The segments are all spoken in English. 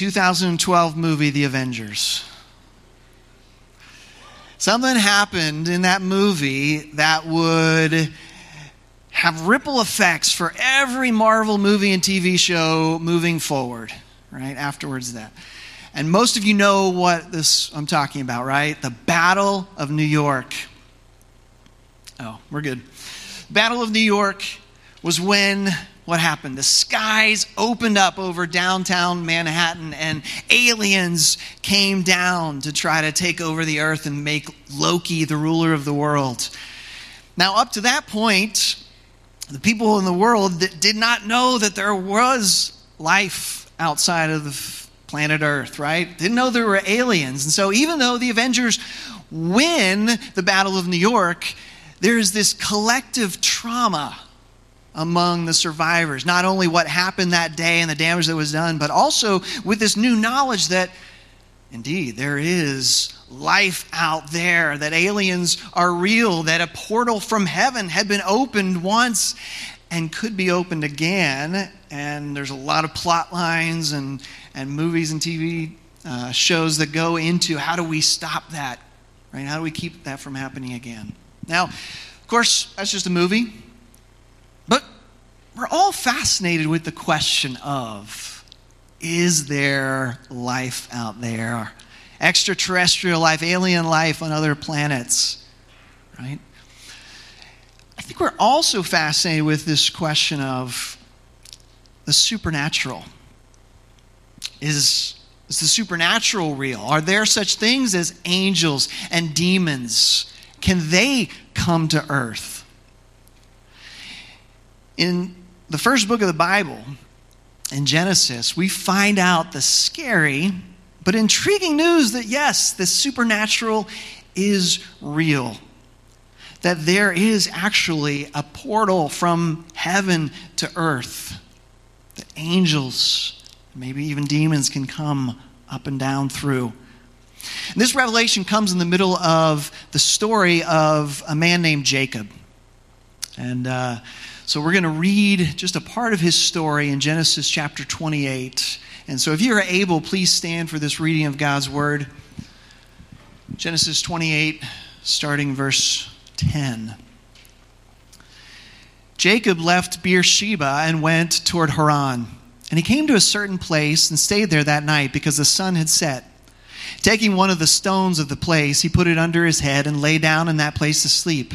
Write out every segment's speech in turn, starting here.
2012 movie, The Avengers. Something happened in that movie that would have ripple effects for every Marvel movie and TV show moving forward, right? Afterwards, that. And most of you know what this I'm talking about, right? The Battle of New York. Oh, we're good. Battle of New York was when what happened? The skies opened up over downtown Manhattan and aliens came down to try to take over the earth and make Loki the ruler of the world. Now, up to that point, the people in the world that did not know that there was life outside of the planet Earth, right? Didn't know there were aliens. And so, even though the Avengers win the Battle of New York, there's this collective trauma among the survivors. Not only what happened that day and the damage that was done, but also with this new knowledge that indeed there is life out there, that aliens are real, that a portal from heaven had been opened once and could be opened again. And there's a lot of plot lines and, and movies and TV uh, shows that go into how do we stop that, right? How do we keep that from happening again? Now, of course, that's just a movie. We're all fascinated with the question of is there life out there? Extraterrestrial life, alien life on other planets, right? I think we're also fascinated with this question of the supernatural. Is, is the supernatural real? Are there such things as angels and demons? Can they come to earth? In the first book of the Bible, in Genesis, we find out the scary but intriguing news that yes, the supernatural is real. That there is actually a portal from heaven to earth. That angels, maybe even demons, can come up and down through. And this revelation comes in the middle of the story of a man named Jacob. And uh, so we're going to read just a part of his story in Genesis chapter 28. And so if you are able, please stand for this reading of God's word. Genesis 28, starting verse 10. Jacob left Beersheba and went toward Haran. And he came to a certain place and stayed there that night because the sun had set. Taking one of the stones of the place, he put it under his head and lay down in that place to sleep.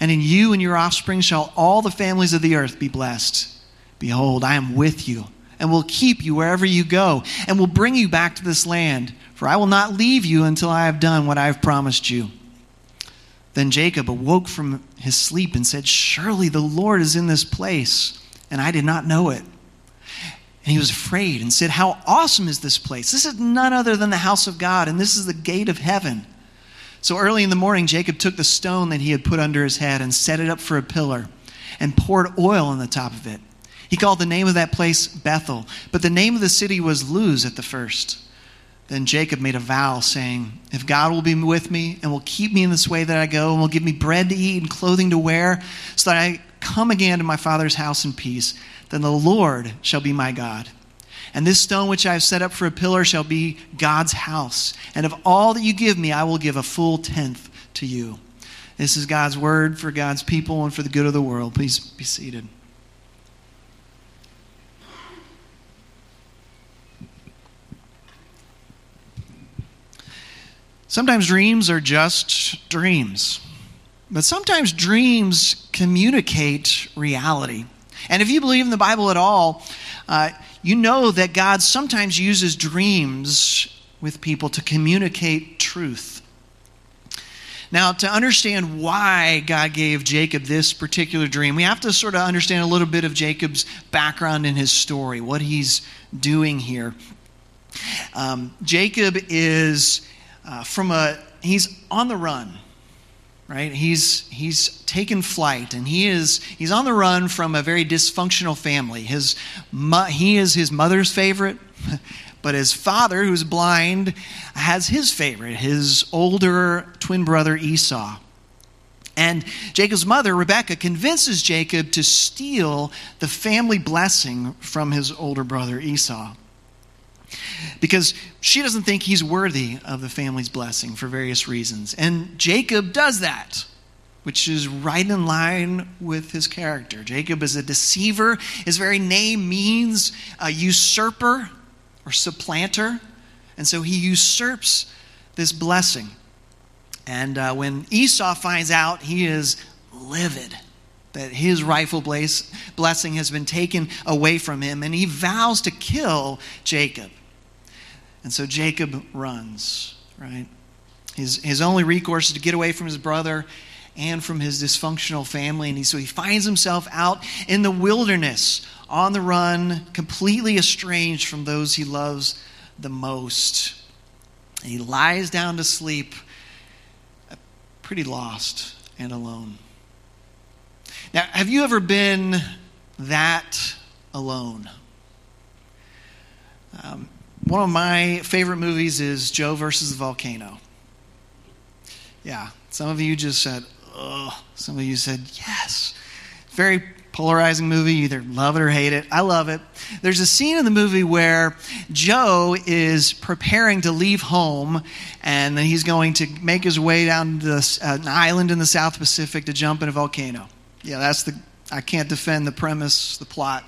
And in you and your offspring shall all the families of the earth be blessed. Behold, I am with you, and will keep you wherever you go, and will bring you back to this land, for I will not leave you until I have done what I have promised you. Then Jacob awoke from his sleep and said, Surely the Lord is in this place, and I did not know it. And he was afraid and said, How awesome is this place! This is none other than the house of God, and this is the gate of heaven. So early in the morning, Jacob took the stone that he had put under his head and set it up for a pillar and poured oil on the top of it. He called the name of that place Bethel, but the name of the city was Luz at the first. Then Jacob made a vow, saying, If God will be with me and will keep me in this way that I go, and will give me bread to eat and clothing to wear, so that I come again to my father's house in peace, then the Lord shall be my God. And this stone which I have set up for a pillar shall be God's house. And of all that you give me, I will give a full tenth to you. This is God's word for God's people and for the good of the world. Please be seated. Sometimes dreams are just dreams, but sometimes dreams communicate reality. And if you believe in the Bible at all, uh, you know that God sometimes uses dreams with people to communicate truth. Now, to understand why God gave Jacob this particular dream, we have to sort of understand a little bit of Jacob's background in his story, what he's doing here. Um, Jacob is uh, from a he's on the run right? He's he's taken flight and he is he's on the run from a very dysfunctional family. His he is his mother's favorite but his father who's blind has his favorite his older twin brother esau. And Jacob's mother, Rebecca, convinces Jacob to steal the family blessing from his older brother Esau because she doesn't think he's worthy of the family's blessing for various reasons. And Jacob does that, which is right in line with his character. Jacob is a deceiver. His very name means a usurper or supplanter. And so he usurps this blessing. And uh, when Esau finds out, he is livid that his rightful blessing has been taken away from him, and he vows to kill Jacob. And so Jacob runs, right? His, his only recourse is to get away from his brother and from his dysfunctional family. And he, so he finds himself out in the wilderness, on the run, completely estranged from those he loves the most. And he lies down to sleep, pretty lost and alone. Now, have you ever been that alone? Um, one of my favorite movies is Joe versus the Volcano. Yeah, some of you just said, ugh. Some of you said, yes. Very polarizing movie. You either love it or hate it. I love it. There's a scene in the movie where Joe is preparing to leave home and then he's going to make his way down to this, uh, an island in the South Pacific to jump in a volcano. Yeah, that's the, I can't defend the premise, the plot.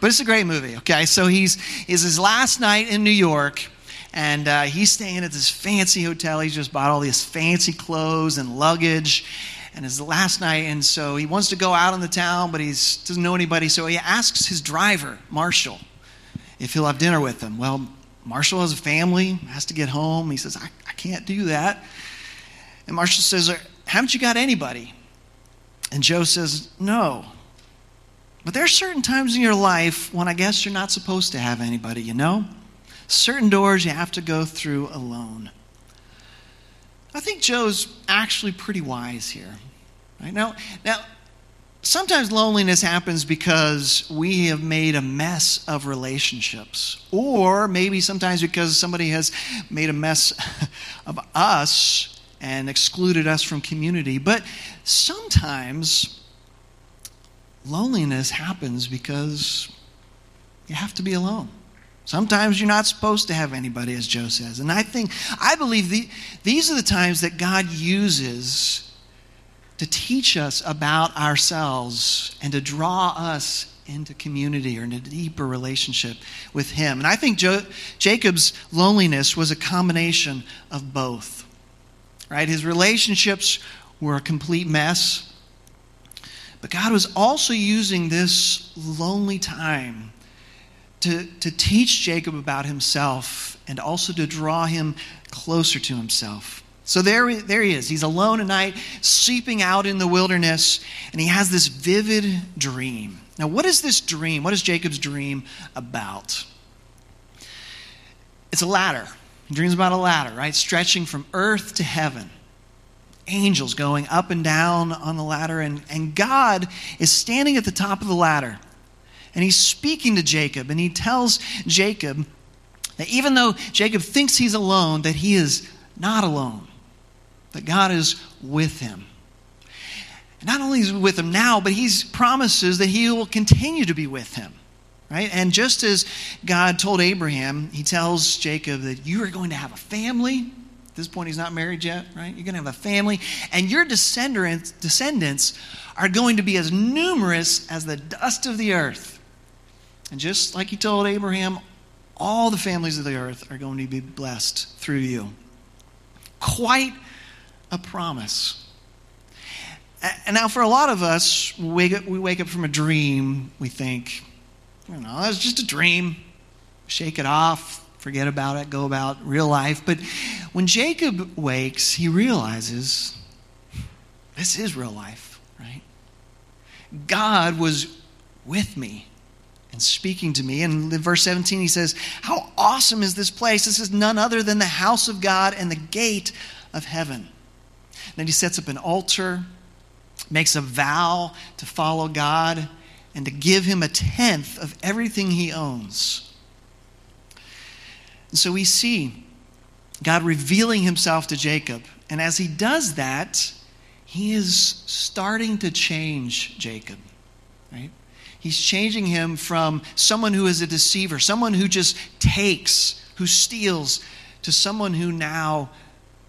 But it's a great movie, okay? So he's is his last night in New York, and uh, he's staying at this fancy hotel. He's just bought all these fancy clothes and luggage, and it's the last night, and so he wants to go out in the town, but he doesn't know anybody. So he asks his driver, Marshall, if he'll have dinner with him. Well, Marshall has a family, has to get home. He says, I, I can't do that. And Marshall says, Haven't you got anybody? And Joe says, No. But there are certain times in your life when I guess you're not supposed to have anybody, you know? Certain doors you have to go through alone. I think Joe's actually pretty wise here. Right? Now, now, sometimes loneliness happens because we have made a mess of relationships. Or maybe sometimes because somebody has made a mess of us and excluded us from community. But sometimes loneliness happens because you have to be alone. Sometimes you're not supposed to have anybody, as Joe says. And I think, I believe the, these are the times that God uses to teach us about ourselves and to draw us into community or into a deeper relationship with Him. And I think jo- Jacob's loneliness was a combination of both. Right? His relationships were a complete mess. But God was also using this lonely time to, to teach Jacob about himself and also to draw him closer to himself. So there, there he is. He's alone at night, sleeping out in the wilderness, and he has this vivid dream. Now, what is this dream? What is Jacob's dream about? It's a ladder. He dreams about a ladder, right? Stretching from earth to heaven angels going up and down on the ladder, and, and God is standing at the top of the ladder. And he's speaking to Jacob, and he tells Jacob that even though Jacob thinks he's alone, that he is not alone, that God is with him. Not only is he with him now, but he promises that he will continue to be with him. Right? And just as God told Abraham, he tells Jacob that you are going to have a family, this point, he's not married yet, right? You're going to have a family, and your descendants, descendants are going to be as numerous as the dust of the earth. And just like he told Abraham, all the families of the earth are going to be blessed through you. Quite a promise. And now, for a lot of us, we wake up, we wake up from a dream, we think, you know, that's just a dream. Shake it off, forget about it, go about real life. But when Jacob wakes, he realizes this is real life, right? God was with me and speaking to me. And in verse 17, he says, How awesome is this place? This is none other than the house of God and the gate of heaven. Then he sets up an altar, makes a vow to follow God, and to give him a tenth of everything he owns. And so we see God revealing himself to Jacob. And as he does that, he is starting to change Jacob, right? He's changing him from someone who is a deceiver, someone who just takes, who steals, to someone who now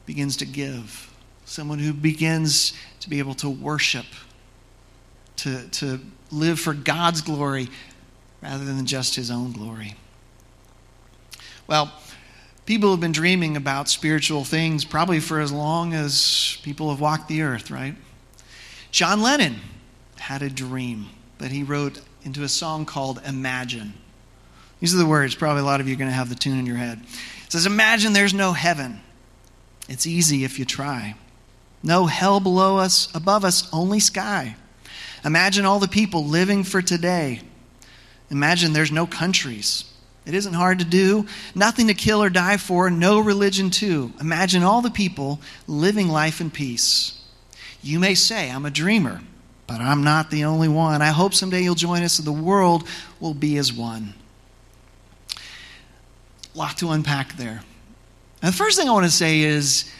begins to give, someone who begins to be able to worship, to, to live for God's glory rather than just his own glory. Well, people have been dreaming about spiritual things probably for as long as people have walked the earth, right? John Lennon had a dream that he wrote into a song called Imagine. These are the words. Probably a lot of you are going to have the tune in your head. It says, Imagine there's no heaven. It's easy if you try. No hell below us, above us, only sky. Imagine all the people living for today. Imagine there's no countries. It isn't hard to do. Nothing to kill or die for, no religion too. Imagine all the people living life in peace. You may say, I'm a dreamer, but I'm not the only one. I hope someday you'll join us and the world will be as one. A lot to unpack there. Now, the first thing I want to say is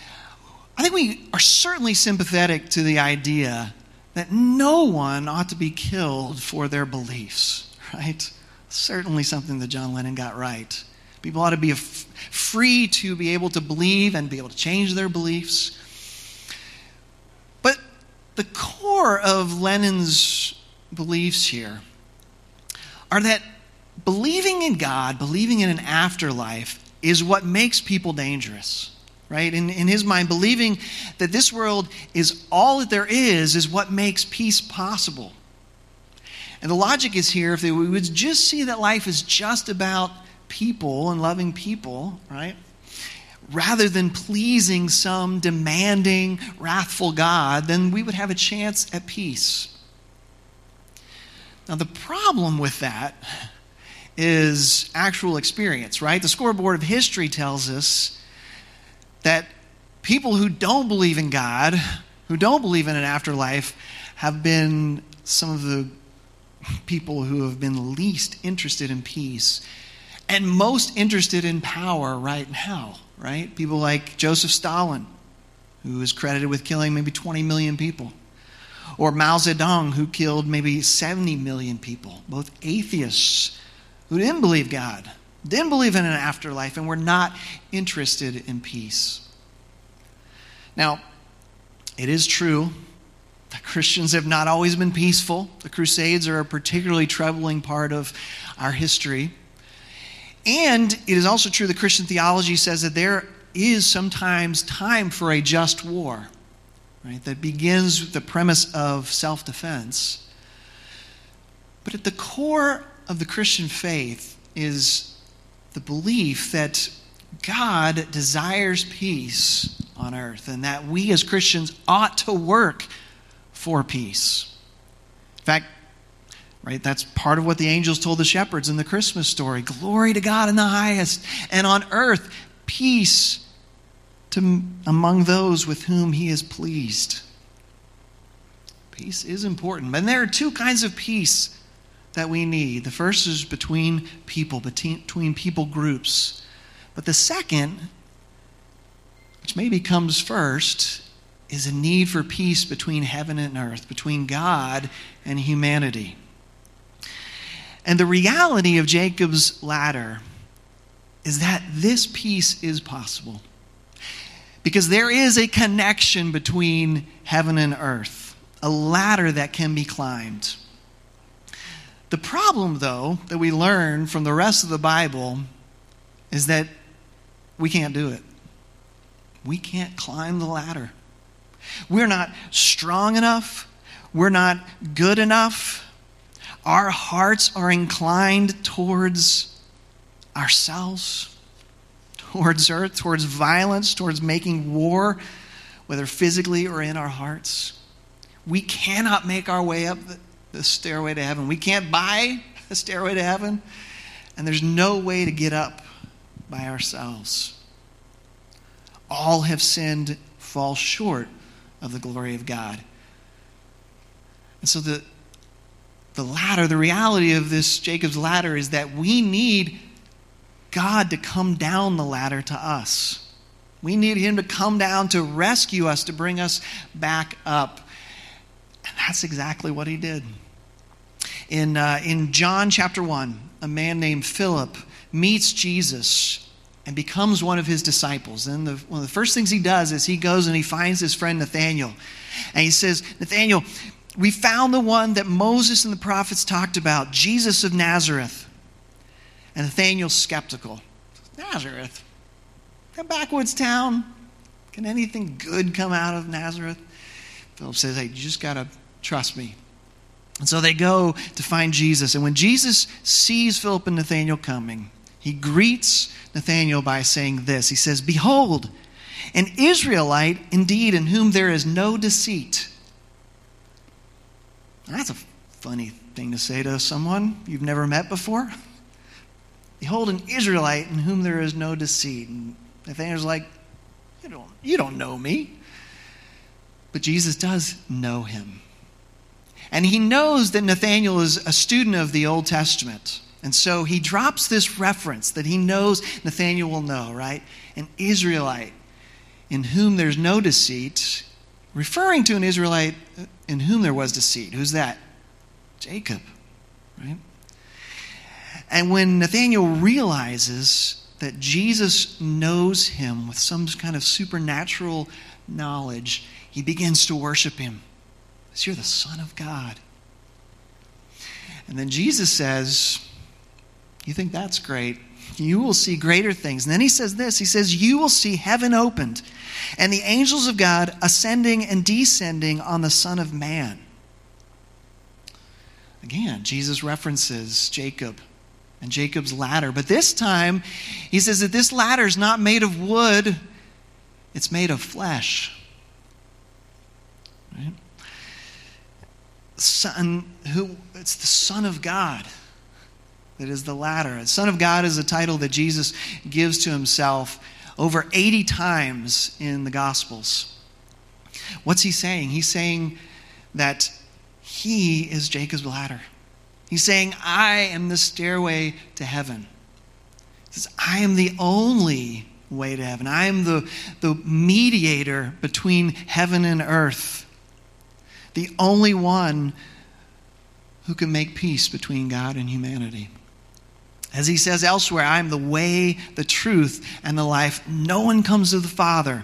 I think we are certainly sympathetic to the idea that no one ought to be killed for their beliefs, right? Certainly something that John Lennon got right. People ought to be free to be able to believe and be able to change their beliefs. But the core of Lennon's beliefs here are that believing in God, believing in an afterlife, is what makes people dangerous right? In, in his mind, believing that this world is all that there is, is what makes peace possible. And the logic is here if we would just see that life is just about people and loving people, right? Rather than pleasing some demanding, wrathful God, then we would have a chance at peace. Now, the problem with that is actual experience, right? The scoreboard of history tells us that people who don't believe in God, who don't believe in an afterlife, have been some of the people who have been least interested in peace and most interested in power right now, right? People like Joseph Stalin, who is credited with killing maybe 20 million people, or Mao Zedong, who killed maybe 70 million people, both atheists who didn't believe God didn't believe in an afterlife, and were not interested in peace. Now, it is true that Christians have not always been peaceful. The Crusades are a particularly troubling part of our history. And it is also true that Christian theology says that there is sometimes time for a just war, right? That begins with the premise of self defense. But at the core of the Christian faith is the belief that God desires peace on earth and that we as Christians ought to work for peace. In fact, right, that's part of what the angels told the shepherds in the Christmas story. Glory to God in the highest, and on earth, peace to, among those with whom he is pleased. Peace is important. And there are two kinds of peace that we need. The first is between people, between people groups. But the second, which maybe comes first, is a need for peace between heaven and earth, between God and humanity. And the reality of Jacob's ladder is that this peace is possible. Because there is a connection between heaven and earth, a ladder that can be climbed. The problem, though, that we learn from the rest of the Bible is that we can't do it. We can't climb the ladder. We're not strong enough. We're not good enough. Our hearts are inclined towards ourselves, towards earth, towards violence, towards making war, whether physically or in our hearts. We cannot make our way up the stairway to heaven. We can't buy a stairway to heaven, and there's no way to get up by ourselves. All have sinned fall short of the glory of God. And so the, the ladder, the reality of this Jacob's ladder is that we need God to come down the ladder to us. We need Him to come down to rescue us, to bring us back up. And that's exactly what He did. In, uh, in John chapter 1, a man named Philip meets Jesus and becomes one of his disciples. And the, one of the first things he does is he goes and he finds his friend Nathaniel. And he says, Nathaniel, we found the one that Moses and the prophets talked about, Jesus of Nazareth. And Nathaniel's skeptical. Nazareth? A backwoods town? Can anything good come out of Nazareth? Philip says, Hey, you just got to trust me. And so they go to find Jesus. And when Jesus sees Philip and Nathaniel coming, he greets Nathanael by saying this He says, Behold, an Israelite indeed in whom there is no deceit. That's a funny thing to say to someone you've never met before. Behold, an Israelite in whom there is no deceit. And Nathanael's like, you don't, you don't know me. But Jesus does know him. And he knows that Nathanael is a student of the Old Testament. And so he drops this reference that he knows Nathanael will know, right? An Israelite in whom there's no deceit, referring to an Israelite in whom there was deceit. Who's that? Jacob, right? And when Nathanael realizes that Jesus knows him with some kind of supernatural knowledge, he begins to worship him. As you're the Son of God. And then Jesus says, you think that's great? You will see greater things. And then he says this He says, You will see heaven opened and the angels of God ascending and descending on the Son of Man. Again, Jesus references Jacob and Jacob's ladder. But this time, he says that this ladder is not made of wood, it's made of flesh. Right? Son, who, it's the Son of God that is the latter. ladder. Son of God is a title that Jesus gives to himself over 80 times in the Gospels. What's he saying? He's saying that he is Jacob's ladder. He's saying, I am the stairway to heaven. He says, I am the only way to heaven. I am the, the mediator between heaven and earth. The only one who can make peace between God and humanity. As he says elsewhere, I am the way, the truth, and the life. No one comes to the Father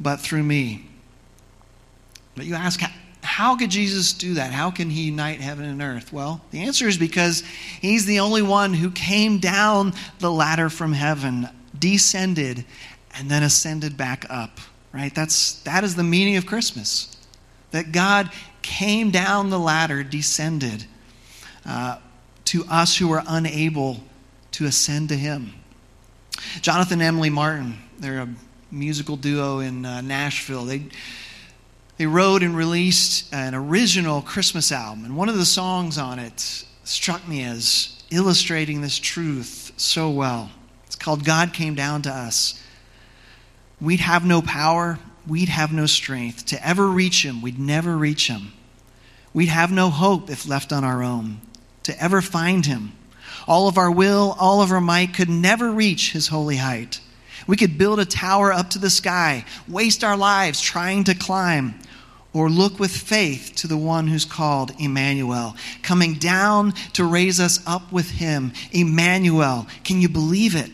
but through me. But you ask, how could Jesus do that? How can he unite heaven and earth? Well, the answer is because he's the only one who came down the ladder from heaven, descended, and then ascended back up. Right? That's that is the meaning of Christmas. That God came down the ladder, descended uh, to us who are unable to ascend to Him. Jonathan and Emily Martin, they're a musical duo in uh, Nashville. They, they wrote and released an original Christmas album, and one of the songs on it struck me as illustrating this truth so well. It's called God Came Down to Us. We'd have no power, we'd have no strength to ever reach Him, we'd never reach Him. We'd have no hope if left on our own to ever find Him. All of our will, all of our might could never reach his holy height. We could build a tower up to the sky, waste our lives trying to climb, or look with faith to the one who's called Emmanuel, coming down to raise us up with him. Emmanuel, can you believe it?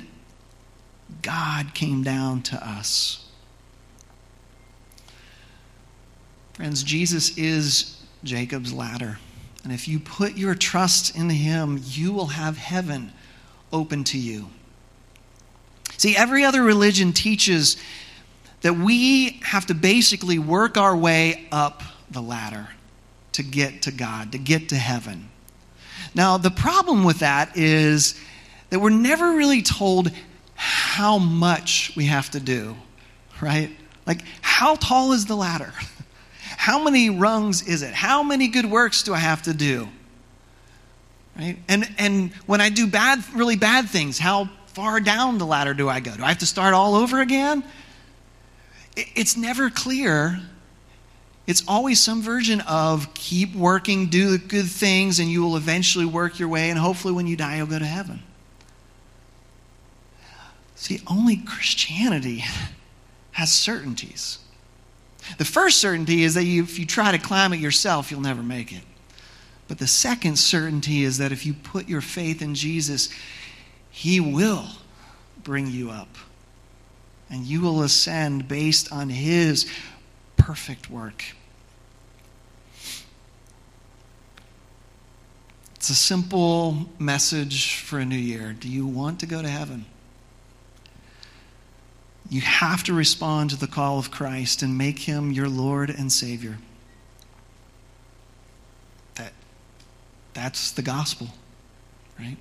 God came down to us. Friends, Jesus is Jacob's ladder. And if you put your trust in Him, you will have heaven open to you. See, every other religion teaches that we have to basically work our way up the ladder to get to God, to get to heaven. Now, the problem with that is that we're never really told how much we have to do, right? Like, how tall is the ladder? How many rungs is it? How many good works do I have to do? Right? And, and when I do bad, really bad things, how far down the ladder do I go? Do I have to start all over again? it's never clear. It's always some version of keep working, do the good things, and you will eventually work your way, and hopefully when you die, you'll go to heaven. See, only Christianity has certainties. The first certainty is that you, if you try to climb it yourself, you'll never make it. But the second certainty is that if you put your faith in Jesus, He will bring you up. And you will ascend based on His perfect work. It's a simple message for a new year. Do you want to go to heaven? You have to respond to the call of Christ and make him your Lord and Savior. That, that's the gospel, right?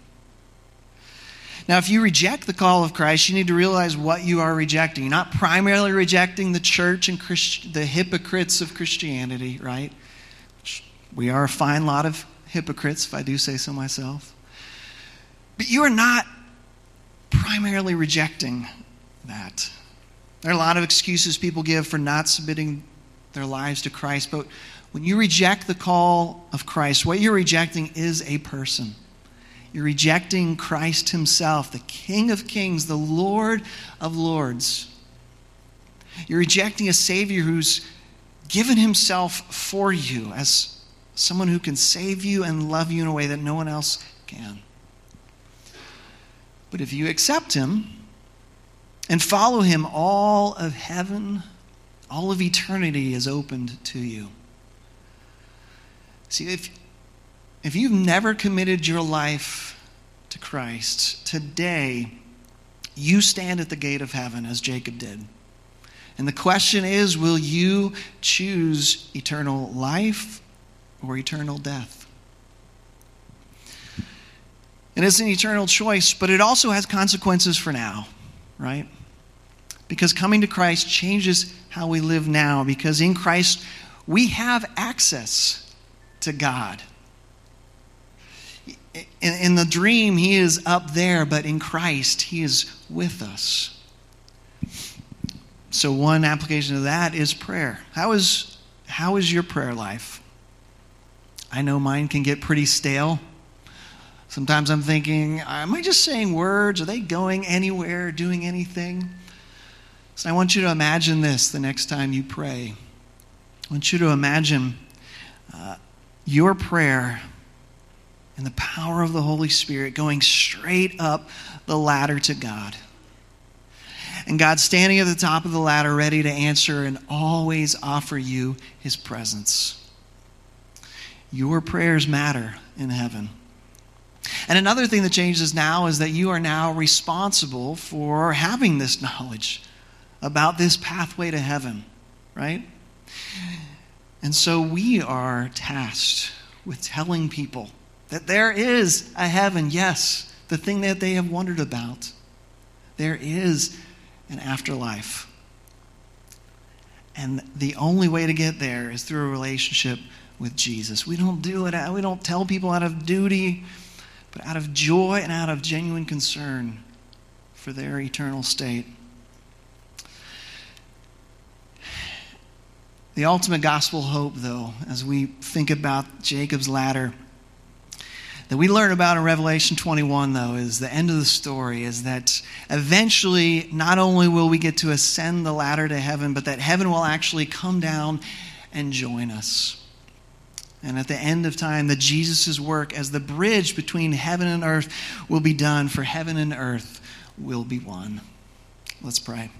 Now, if you reject the call of Christ, you need to realize what you are rejecting. You're not primarily rejecting the church and Christ, the hypocrites of Christianity, right? We are a fine lot of hypocrites, if I do say so myself. But you are not primarily rejecting that. There are a lot of excuses people give for not submitting their lives to Christ, but when you reject the call of Christ, what you're rejecting is a person. You're rejecting Christ Himself, the King of Kings, the Lord of Lords. You're rejecting a Savior who's given Himself for you as someone who can save you and love you in a way that no one else can. But if you accept Him, and follow him, all of heaven, all of eternity is opened to you. See, if, if you've never committed your life to Christ, today you stand at the gate of heaven as Jacob did. And the question is will you choose eternal life or eternal death? And It is an eternal choice, but it also has consequences for now, right? Because coming to Christ changes how we live now, because in Christ we have access to God. In, in, the dream, He is up there, but in Christ, He is with us. So, one application of that is prayer. How is, how is your prayer life? I know mine can get pretty stale. Sometimes I'm thinking, am I just saying words? Are they going anywhere, doing anything? So I want you to imagine this the next time you pray. I want you to imagine uh, your prayer and the power of the Holy Spirit going straight up the ladder to God. And God standing at the top of the ladder, ready to answer and always offer you his presence. Your prayers matter in heaven. And another thing that changes now is that you are now responsible for having this knowledge about this pathway to heaven, right? And so we are tasked with telling people that there is a heaven, yes, the thing that they have wondered about. There is an afterlife. And the only way to get there is through a relationship with Jesus. We don't do it, we don't tell people out of duty, but out of joy and out of genuine concern for their eternal state. The ultimate gospel hope, though, as we think about Jacob's ladder, that we learn about in Revelation 21, though, is the end of the story is that eventually not only will we get to ascend the ladder to heaven, but that heaven will actually come down and join us. And at the end of time, that Jesus' work as the bridge between heaven and earth will be done, for heaven and earth will be one. Let's pray.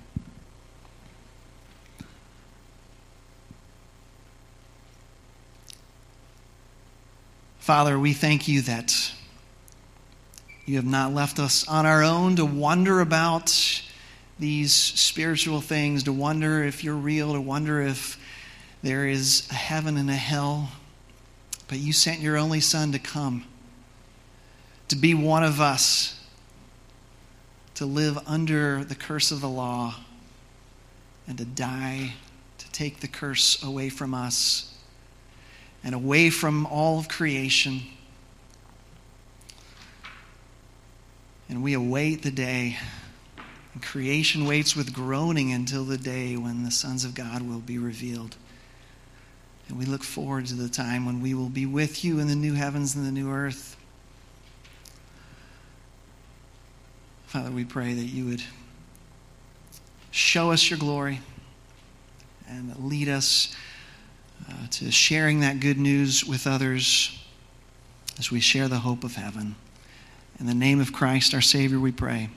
Father, we thank you that you have not left us on our own to wonder about these spiritual things, to wonder if you're real, to wonder if there is a heaven and a hell. But you sent your only Son to come, to be one of us, to live under the curse of the law, and to die to take the curse away from us and away from all of creation. And we await the day And creation waits with groaning until the day when the sons of God will be revealed. And we look forward to the time when we will be with you in the new heavens and the new earth. Father, we pray that you would show us your glory and lead us uh, to sharing that good news with others as we share the hope of heaven. In the name of Christ, our Savior, we pray.